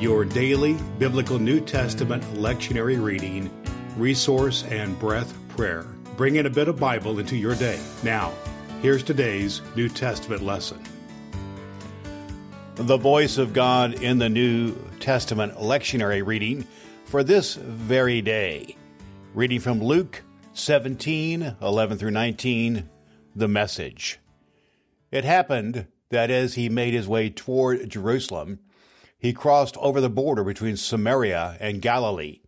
your daily biblical New Testament lectionary reading, resource, and breath prayer. Bring in a bit of Bible into your day. Now, here's today's New Testament lesson. The voice of God in the New Testament lectionary reading for this very day. Reading from Luke 17 11 through 19, the message. It happened that as he made his way toward Jerusalem, he crossed over the border between Samaria and Galilee.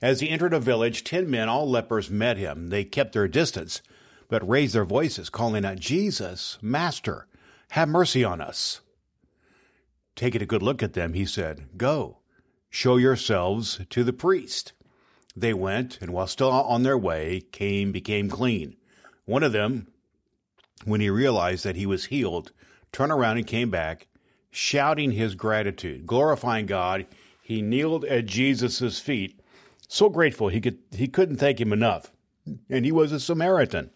As he entered a village, ten men, all lepers, met him. They kept their distance, but raised their voices, calling out, Jesus, Master, have mercy on us. Taking a good look at them, he said, Go, show yourselves to the priest. They went, and while still on their way, came, became clean. One of them, when he realized that he was healed, turned around and came back shouting his gratitude, glorifying God. He kneeled at Jesus' feet, so grateful he could he couldn't thank him enough. And he was a Samaritan.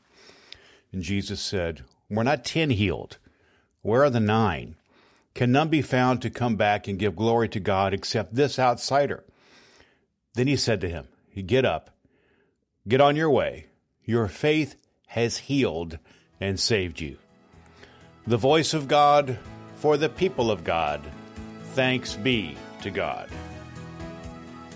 And Jesus said, We're not ten healed. Where are the nine? Can none be found to come back and give glory to God except this outsider? Then he said to him, Get up, get on your way. Your faith has healed and saved you. The voice of God for the people of God. Thanks be to God.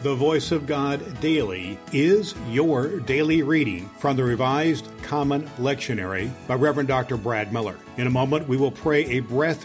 The Voice of God Daily is your daily reading from the Revised Common Lectionary by Reverend Dr. Brad Miller. In a moment, we will pray a breath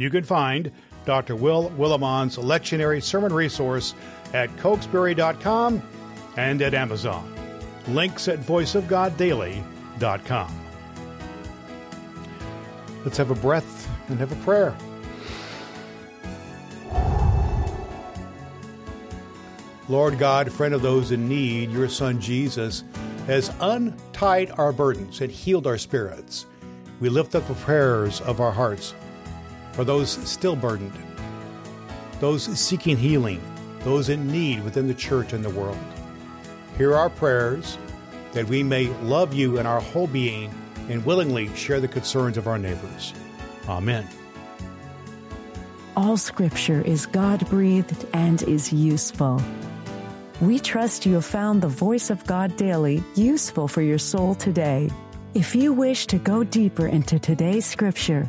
You can find Dr. Will Willimon's lectionary sermon resource at cokesbury.com and at Amazon. Links at voiceofgoddaily.com. Let's have a breath and have a prayer. Lord God, friend of those in need, your Son Jesus has untied our burdens and healed our spirits. We lift up the prayers of our hearts for those still burdened, those seeking healing, those in need within the church and the world. Hear our prayers that we may love you in our whole being and willingly share the concerns of our neighbors. Amen. All scripture is God breathed and is useful. We trust you have found the voice of God daily useful for your soul today. If you wish to go deeper into today's scripture,